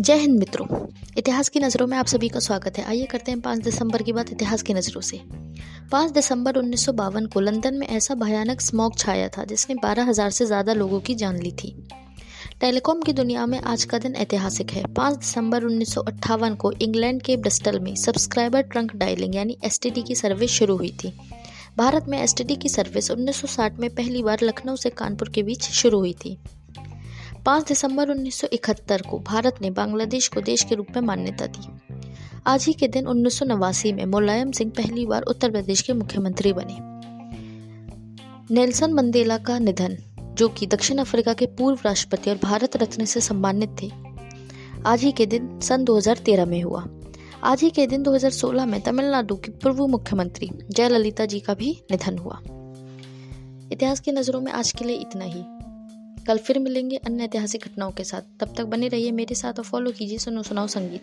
जय हिंद मित्रों। इतिहास की नज़रों में आप सभी का स्वागत है। आइए करते हैं पाँच दिसंबर की बात इतिहास की नज़रों से। पाँच दिसंबर उन्नीस सौ बावन को लंदन में ऐसा भयानक स्मॉग छाया था, जिसने बारह हज़ार से ज़्यादा लोगों की जान ली थी। टेलीकॉम की दुनिया में आज का दिन ऐतिहासिक है। 5 दिसंबर उन्नीस सौ अट्ठावन को इंग्लैंड के ब्रिस्टल में सब्सक्राइबर ट्रंक डायलिंग यानी एसटीडी की सर्विस शुरू हुई थी। भारत में एसटीडी की सर्विस 1960 में पहली बार लखनऊ से कानपुर के बीच शुरू हुई थी। 5 दिसंबर 1971 को भारत ने बांग्लादेश को देश के रूप में मान्यता दी। आज ही के दिन उन्नीस में मुलायम सिंह पहली बार उत्तर प्रदेश के मुख्यमंत्री बने। नेल्सन मंडेला का निधन, जो कि दक्षिण अफ्रीका के पूर्व राष्ट्रपति और भारत रत्न से सम्मानित थे, आज ही के दिन सन 2013 में हुआ। आज ही के दिन 2016 में तमिलनाडु की पूर्व मुख्यमंत्री जयललिता जी का भी निधन हुआ। इतिहास की नज़रों में आज के लिए इतना ही। कल फिर मिलेंगे अन्य ऐतिहासिक घटनाओं के साथ। तब तक बने रहिए मेरे साथ और फॉलो कीजिए सुनो सुनाओ संगीत।